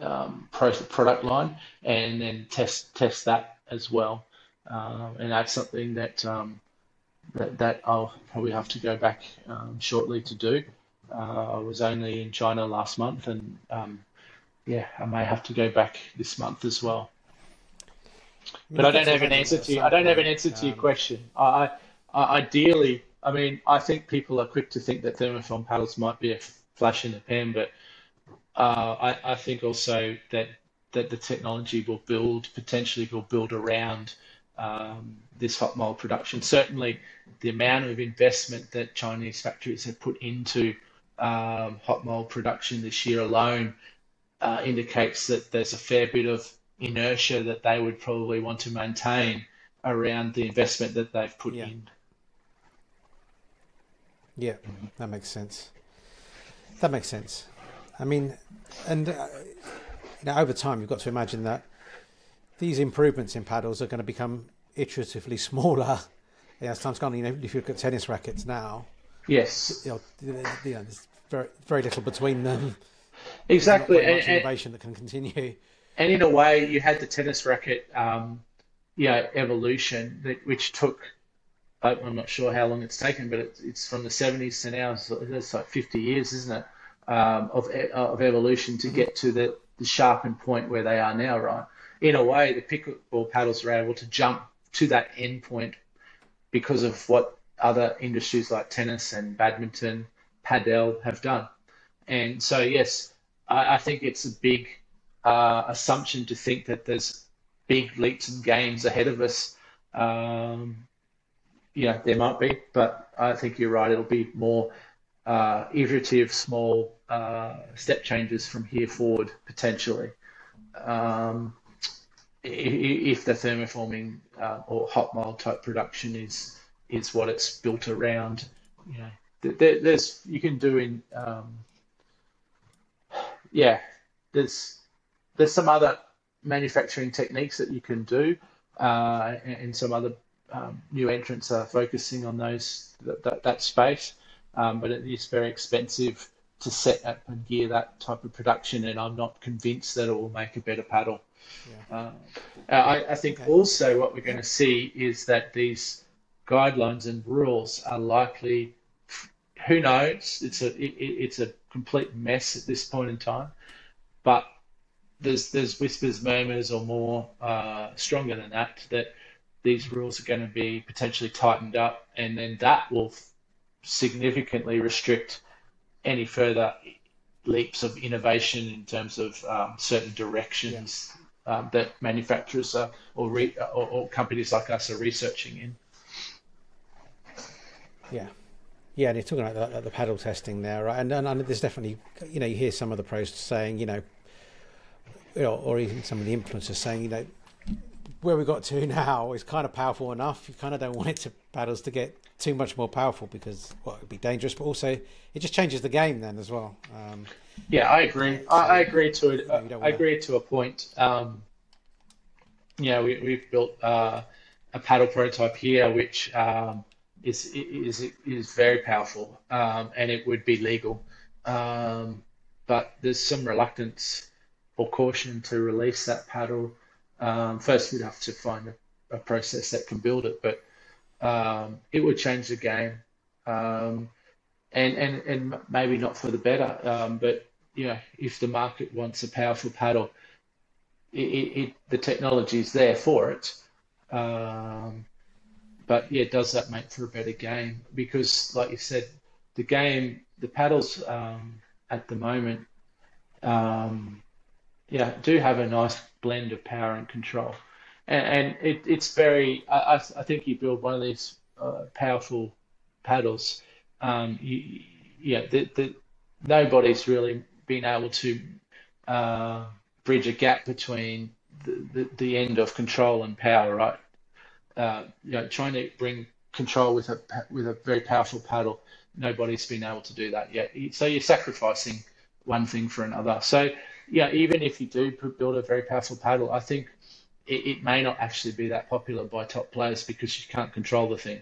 um, product line and then test test that as well. Um, and that's something that, um, that that I'll probably have to go back um, shortly to do. Uh, I was only in China last month, and yeah, I may have to go back this month as well. But I don't have an answer to you. I don't have an answer to your question. I, I, ideally, I mean, I think people are quick to think that thermoform paddles might be a flash in the pan, but uh, I, I think also that that the technology will build potentially will build around um, this hot mold production. Certainly, the amount of investment that Chinese factories have put into um, hot mold production this year alone uh, indicates that there's a fair bit of inertia that they would probably want to maintain around the investment that they've put yeah. in. Yeah, that makes sense. That makes sense. I mean, and uh, you know, over time, you've got to imagine that these improvements in paddles are going to become iteratively smaller as time's gone. You know, if you look at tennis rackets now, yes, you know, you know there's very very little between them. Exactly, and, innovation that can continue and in a way, you had the tennis racket, um, you know, evolution that which took. I'm not sure how long it's taken, but it's, it's from the 70s to now. So it's like 50 years, isn't it, um, of of evolution to get to the, the sharpened point where they are now, right? In a way, the pickleball paddles are able to jump to that end point because of what other industries like tennis and badminton, padel have done. And so, yes, I, I think it's a big uh, assumption to think that there's big leaps and gains ahead of us. Um, yeah, there might be, but I think you're right. It'll be more uh, iterative, small uh, step changes from here forward potentially. Um, if the thermoforming uh, or hot mold type production is is what it's built around, you know, there, there's you can do in um, yeah, there's there's some other manufacturing techniques that you can do, uh, and, some other um, new entrants are focusing on those that, that, that space. Um, but it is very expensive to set up and gear that type of production, and I'm not convinced that it will make a better paddle. Yeah. Uh, I, I, think okay. also what we're going to see is that these guidelines and rules are likely. Who knows? It's a it, it's a complete mess at this point in time, but there's there's whispers, murmurs, or more uh, stronger than that that these rules are going to be potentially tightened up, and then that will significantly restrict any further leaps of innovation in terms of um, certain directions yeah. um, that manufacturers are, or, re, or, or companies like us are researching in. Yeah. Yeah, and you're talking about the, the paddle testing there, right? And, and, and there's definitely, you know, you hear some of the pros saying, you know, you know, or even some of the influencers saying, you know, where we got to now is kind of powerful enough. You kind of don't want it to paddles to get too much more powerful because well, it'd be dangerous, but also it just changes the game then as well. Um, yeah, I agree. So, I, I, agree to it. You know, I agree to a point. Um, yeah, we, we've built uh, a paddle prototype here, which um, is is is very powerful, um, and it would be legal. Um, but there's some reluctance or caution to release that paddle. Um, first, we'd have to find a, a, process that can build it, but um, it would change the game, um, and and and maybe not for the better. Um, but you know, if the market wants a powerful paddle, it, it, it the technology is there for it. Um, but yeah, does that make for a better game? Because, like you said, the game, the paddles um, at the moment, um, yeah, do have a nice blend of power and control, and, and it, it's very. I, I think you build one of these uh, powerful paddles. Um, you, yeah, the, the, nobody's really been able to uh, bridge a gap between the, the, the end of control and power, right? uh, you know, trying to bring control with a with a very powerful paddle. Nobody's been able to do that yet. So you're sacrificing one thing for another. So yeah, even if you do build a very powerful paddle, I think it, it may not actually be that popular by top players because you can't control the thing.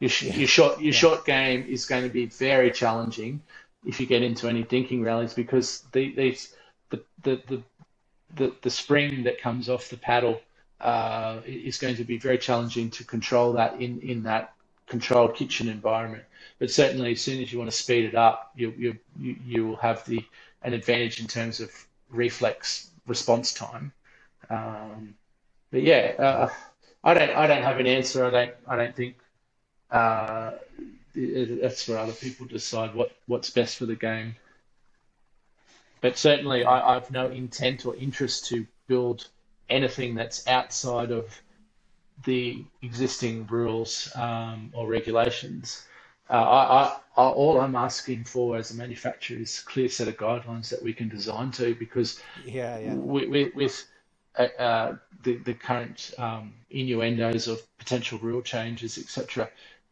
Your, yeah. your short your yeah. short game is going to be very challenging if you get into any dinking rallies because the, these the, the, the, the, the spring that comes off the paddle uh, is going to be very challenging to control that in, in that controlled kitchen environment. But certainly, as soon as you want to speed it up, you you you will have the an advantage in terms of reflex response time. Um, but yeah, uh, I don't I don't have an answer. I don't I don't think uh, that's for other people to decide what, what's best for the game. But certainly, I, I've no intent or interest to build anything that's outside of the existing rules um, or regulations. Uh, I, I, all I'm asking for as a manufacturer is a clear set of guidelines that we can design to because yeah, yeah. We, we, with uh, uh, the, the current um, innuendos of potential rule changes, etc.,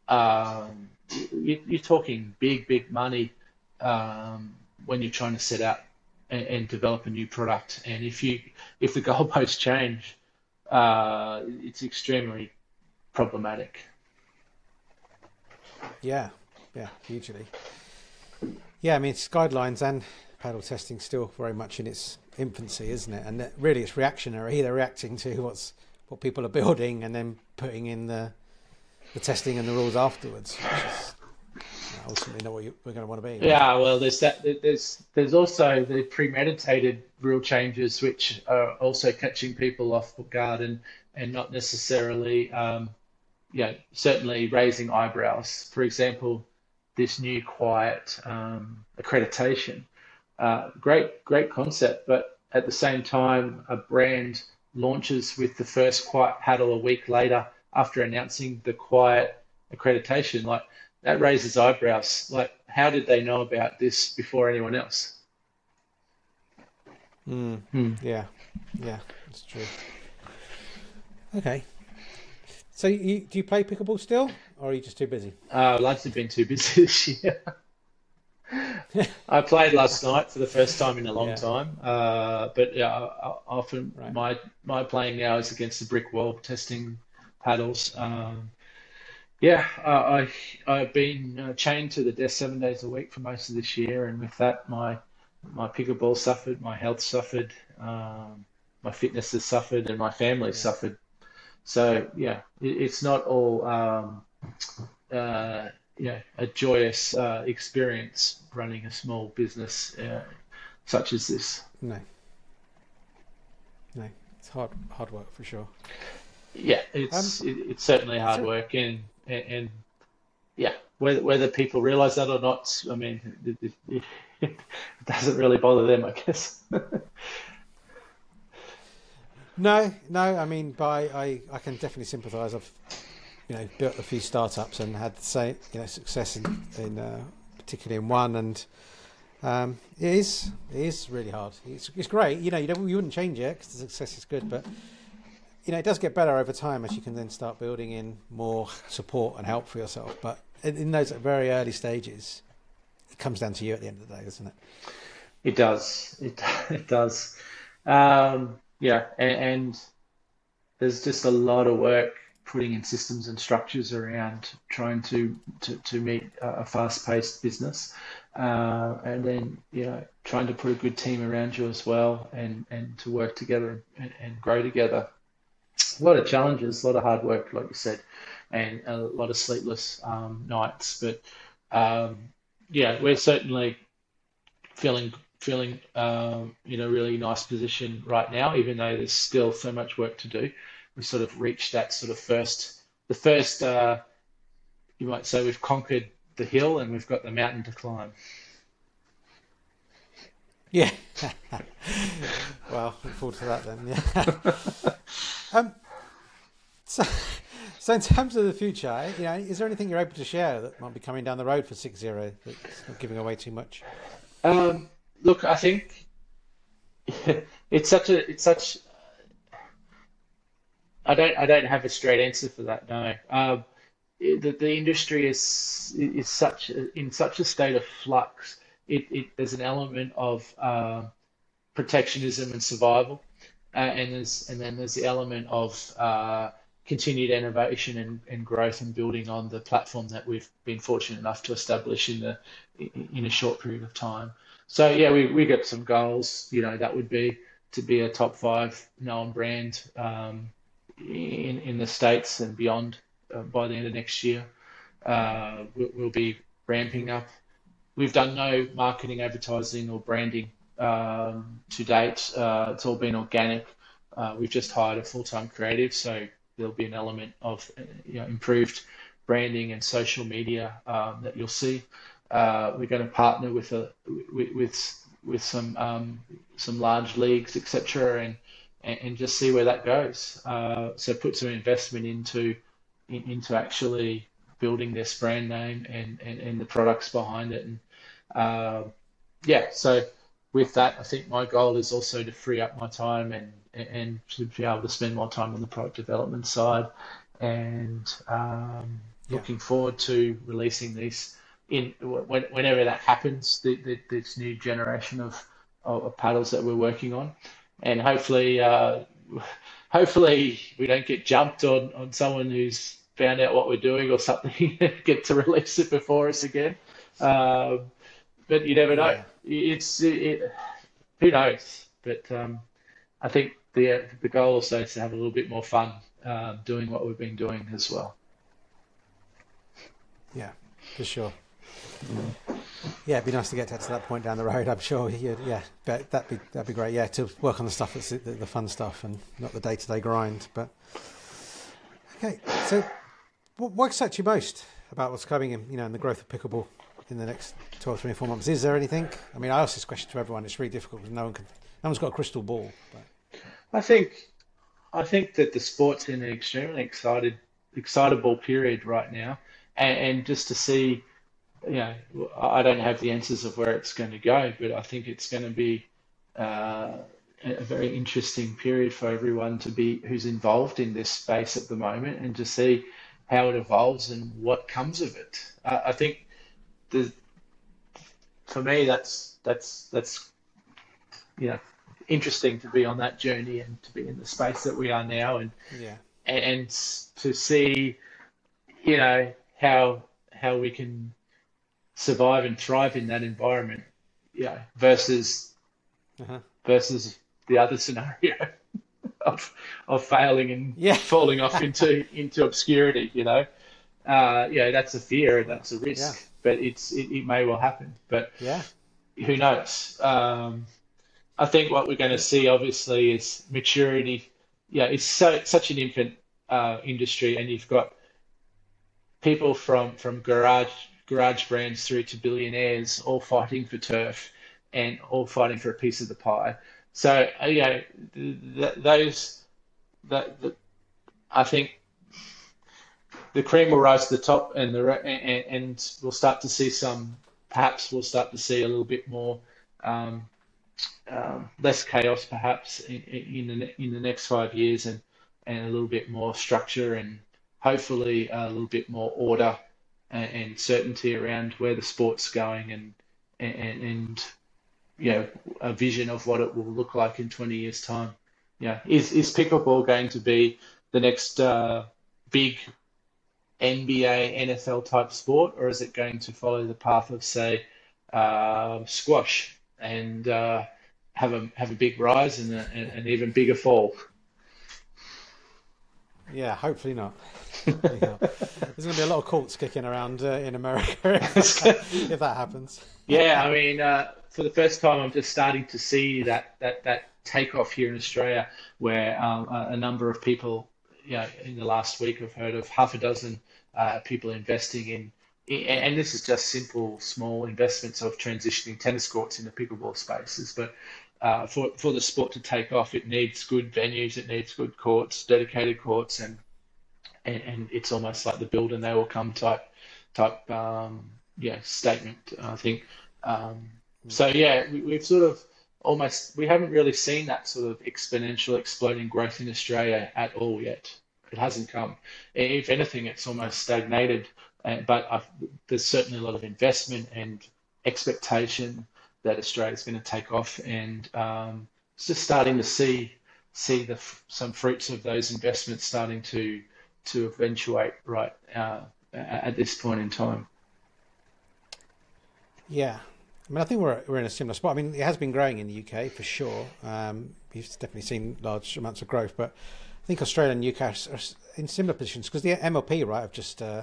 um, you, are talking big, big money um, when you're trying to set out and, and, develop a new product. And if you if the goalposts change, uh, it's extremely problematic. Yeah, yeah, hugely. Yeah, I mean, it's guidelines and paddle testing still very much in its infancy, isn't it? And really, it's reactionary. They're reacting to what's what people are building and then putting in the the testing and the rules afterwards, which is ultimately not what you, we're going to want to be. Yeah, well, there's that. There's there's also the premeditated rule changes, which are also catching people off guard and and not necessarily, um, you know, certainly raising eyebrows. For example, this new quiet um, accreditation, uh, great great concept, but at the same time, a brand launches with the first quiet paddle a week later after announcing the quiet accreditation, like that raises eyebrows. Like, how did they know about this before anyone else? Mm. Hmm. Yeah, yeah, that's true. Okay. So, you, do you play pickleball still, or are you just too busy? Uh, I've largely been too busy this year. I played last night for the first time in a long yeah. time, uh, but yeah, often right. my my playing now is against the brick wall, testing paddles. Um, yeah, uh, I I've been uh, chained to the desk seven days a week for most of this year, and with that, my my pickleball suffered, my health suffered, um, my fitness has suffered, and my family yeah. suffered. So yeah, it, it's not all um, uh, yeah a joyous uh, experience running a small business uh, such as this. No, no, it's hard hard work for sure. Yeah, it's um, it, it's certainly hard so, work, and and, and yeah, whether whether people realise that or not, I mean, it, it, it, doesn't really bother them, I guess. No, no. I mean, by I, I can definitely sympathise. I've you know built a few startups and had same you know success in, in uh, particularly in one, and um, it is it is really hard. It's, it's great. You know, you don't you wouldn't change it because the success is good, but you know it does get better over time as you can then start building in more support and help for yourself. But in, in those very early stages, it comes down to you at the end of the day, doesn't it? It does. It it does. Um, yeah, and, and there's just a lot of work putting in systems and structures around trying to to, to meet a fast-paced business, uh, and then you know trying to put a good team around you as well, and and to work together and, and grow together. A lot of challenges, a lot of hard work, like you said, and a lot of sleepless um, nights. But um, yeah, we're certainly feeling feeling um, in a really nice position right now, even though there's still so much work to do. We sort of reached that sort of first, the first, uh, you might say we've conquered the hill and we've got the mountain to climb. Yeah. well, look forward to that then. Yeah. um, so, so in terms of the future, you know, is there anything you're able to share that might be coming down the road for Six Zero that's not giving away too much? Um, look, I think it's such a it's such. I don't I don't have a straight answer for that. No, um, the the industry is is such in such a state of flux. It, it there's an element of uh, protectionism and survival, uh, and there's and then there's the element of uh, continued innovation and, and growth and building on the platform that we've been fortunate enough to establish in the in a short period of time. So yeah, we we got some goals. You know, that would be to be a top five known brand um, in in the states and beyond uh, by the end of next year. Uh, we'll, we'll, be ramping up. We've done no marketing, advertising, or branding um, to date. Uh, it's all been organic. Uh, we've just hired a full-time creative, so there'll be an element of you know, improved branding and social media um, that you'll see. Uh, we're going to partner with a with with, with some um, some large leagues, etc., and, and, and just see where that goes. Uh, so put some investment into in, into actually building this brand name and, and, and the products behind it. And uh, yeah, so with that, I think my goal is also to free up my time and and to be able to spend more time on the product development side. And um, yeah. looking forward to releasing these in whenever that happens, the, the, this new generation of, of paddles that we're working on, and hopefully, uh, hopefully we don't get jumped on, on someone who's found out what we're doing or something, get to release it before us again. Um, but you never know. Yeah. It's it, who knows. But um, I think the the goal also is to have a little bit more fun uh, doing what we've been doing as well. Yeah, for sure. Yeah, it'd be nice to get to that point down the road. I'm sure. Yeah, yeah, but that'd be that'd be great. Yeah, to work on the stuff that's the, the fun stuff and not the day to day grind. But okay, so what, excites you most about what's coming in? You know, in the growth of pickleball in the next 12, 24 months. Is there anything? I mean, I ask this question to everyone. It's really difficult because no one can. No one's got a crystal ball. But... I think, I think that the sport's in an extremely excited, excitable period right now, and, and just to see you know, I don't have the answers of where it's going to go, but I think it's going to be uh, a very interesting period for everyone to be who's involved in this space at the moment, and to see how it evolves and what comes of it. Uh, I think the for me that's that's that's you know interesting to be on that journey and to be in the space that we are now, and yeah, and, and to see you know how how we can survive and thrive in that environment, yeah, versus uh-huh. versus the other scenario of of failing and yeah. falling off into into obscurity. You know, uh, yeah, that's a fear, and that's a risk, yeah. but it's it, it, may well happen. But yeah, who knows? Um, I think what we're going to see, obviously, is maturity. Yeah, it's so such an infant uh, industry, and you've got people from from garage garage brands through to billionaires, all fighting for turf and all fighting for a piece of the pie. So uh, you know, th- those that, I think the cream will rise to the top, and the and, and we'll start to see some. Perhaps we'll start to see a little bit more um, um, less chaos, perhaps in, in the in the next five years, and and a little bit more structure, and hopefully a little bit more order and, and certainty around where the sport's going, and and, and you know a vision of what it will look like in 20 years' time. Yeah, is is pickleball going to be the next uh, big NBA, NFL type sport, or is it going to follow the path of, say, uh, squash and uh, have a have a big rise and an even bigger fall? Yeah, hopefully not. There's going to be a lot of courts kicking around uh, in America if that, if that, happens. Yeah, I mean, uh, for the first time, I'm just starting to see that that that takeoff here in Australia, where um, a, a number of people you know, in the last week, I've heard of half a dozen uh, people investing in, and this is just simple, small investments of transitioning tennis courts into pickleball spaces. But uh, for for the sport to take off, it needs good venues, it needs good courts, dedicated courts, and and, and it's almost like the build and they will come type type um, yeah statement. I think um, so. Yeah, we, we've sort of almost we haven't really seen that sort of exponential exploding growth in Australia at all yet. It hasn't come. If anything, it's almost stagnated. But I've, there's certainly a lot of investment and expectation that Australia is going to take off, and um, it's just starting to see see the some fruits of those investments starting to to eventuate right uh, at this point in time. Yeah, I mean, I think we're we're in a similar spot. I mean, it has been growing in the UK for sure. Um, you've definitely seen large amounts of growth, but I think Australia and Newcastle are in similar positions because the MLP right have just uh,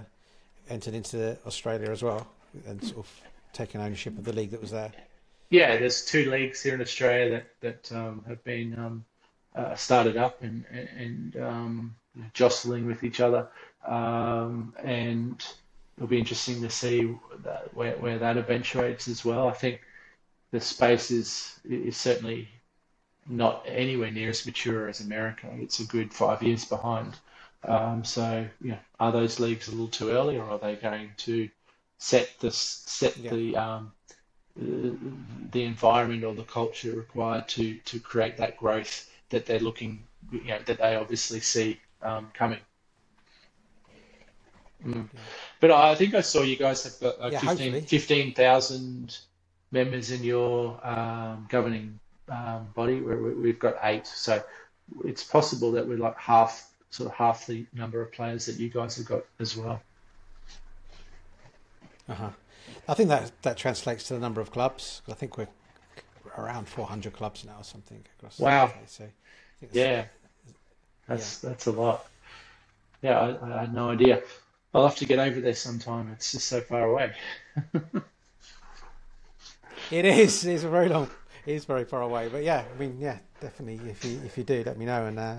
entered into Australia as well and sort of taken ownership of the league that was there. Yeah, there's two leagues here in Australia that that um, have been um, uh, started up and and um, jostling with each other, um, and it'll be interesting to see that, where, where that eventuates as well. I think the space is is certainly not anywhere near as mature as America. It's a good five years behind. Um, so, you know, are those leagues a little too early, or are they going to set the set yeah. the um, the environment or the culture required to to create that growth that they're looking, you know, that they obviously see um, coming? Mm. But I think I saw you guys have got like yeah, 15,000 members in your um, governing um, body. we have got eight, so it's possible that we're like half, sort of half the number of players that you guys have got as well. Uh huh. I think that that translates to the number of clubs. I think we're around 400 clubs now or something across. Wow. The UK, so yeah, that's yeah. that's a lot. Yeah, I, I had no idea. I'll have to get over there sometime. It's just so far away. it is. It's a very long. It is very far away. But yeah, I mean, yeah, definitely. If you if you do, let me know, and uh,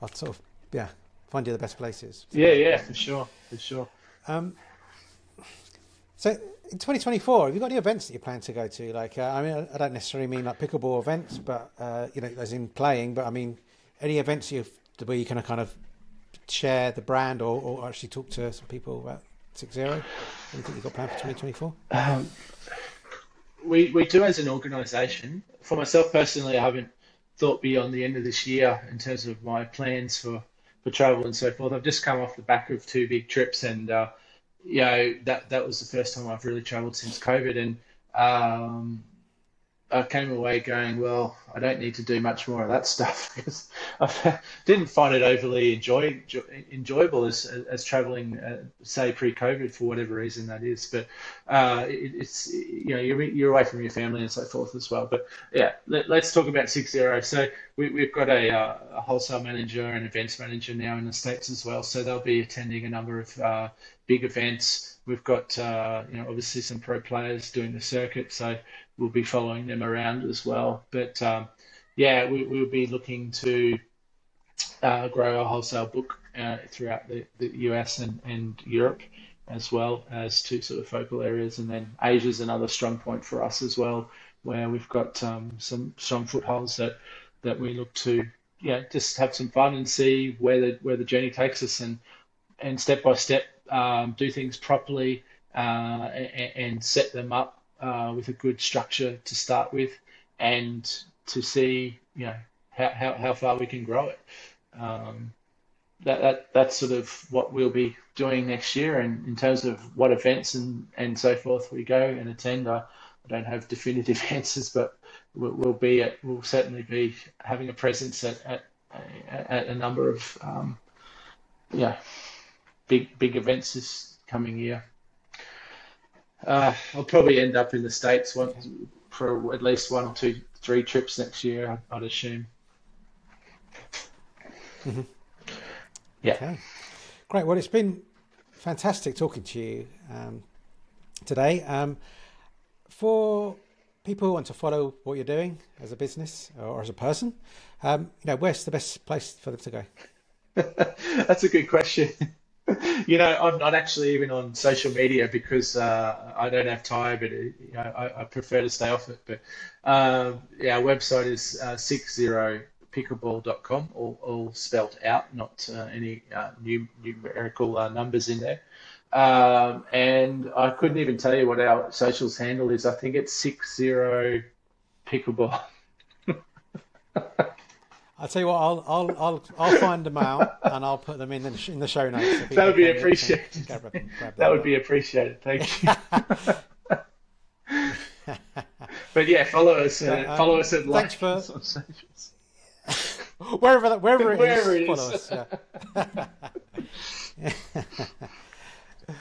I'll sort of yeah find you the best places. Yeah, yeah, for sure, for sure. Um, so in 2024, have you got any events that you plan to go to? Like, uh, I mean, I don't necessarily mean like pickleball events, but uh, you know, as in playing. But I mean, any events you where you can kind of share the brand or, or actually talk to some people about Six Zero? Anything you've got planned for 2024? Um, we, we do as an organisation. For myself personally, I haven't thought beyond the end of this year in terms of my plans for, for travel and so forth. I've just come off the back of two big trips, and uh, you know that that was the first time I've really travelled since COVID, and um, I came away going, well, I don't need to do much more of that stuff because I didn't find it overly enjoy, enjoyable as, as traveling, uh, say, pre-COVID for whatever reason that is. But uh, it, it's you know you're, you're away from your family and so forth as well. But yeah, let, us talk about six zero. So we, have got a, uh, a, wholesale manager and events manager now in the states as well. So they'll be attending a number of uh, big events. We've got uh, you know obviously some pro players doing the circuit. So we'll be following them around as well. But um, yeah, we, will be looking to uh, grow our wholesale book uh, throughout the, the US and, and Europe as well as two sort of focal areas. And then Asia is another strong point for us as well, where we've got um, some strong footholds that, that we look to yeah, just have some fun and see where the where the journey takes us, and and step by step um, do things properly uh, and, and, set them up uh, with a good structure to start with, and to see you know how, how, how far we can grow it. Um, that, that that's sort of what we'll be doing next year, and in terms of what events and, and so forth we go and attend, I, I don't have definitive answers, but we'll, we'll be at, we'll certainly be having a presence at, at, at a number of um, yeah big big events this coming year. Uh, I'll probably end up in the states one, for at least one or two, three trips next year. I'd assume. Mm-hmm. Yeah. Okay. Great. Well, it's been fantastic talking to you um, today. Um, for people who want to follow what you're doing as a business or as a person, um, you know, where's the best place for them to go? That's a good question. you know, I'm not actually even on social media because uh, I don't have time, but you know, I, I, prefer to stay off it. But um, yeah, our website is uh, sixzeropickleball.com, all, all spelt out, not uh, any uh, new, numerical uh, numbers in there. Um, and I couldn't even tell you what our socials handle is. I think it's 60 pickleball. I'll tell you what. I'll I'll I'll I'll find them out and I'll put them in the in the show notes. that would be appreciated. Grab, grab that, that would be appreciated. Thank you. but yeah, follow us. Uh, um, follow us at thanks for wherever that, wherever it wherever is. It follow is. us. Yeah.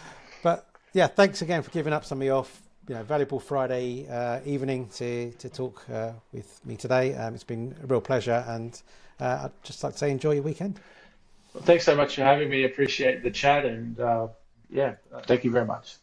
but yeah, thanks again for giving up some of your you know, valuable Friday uh, evening to to talk uh, with me today. Um, it's been a real pleasure, and uh, I'd just like to say enjoy your weekend. Well, thanks so much for having me. Appreciate the chat, and uh, yeah, thank you very much.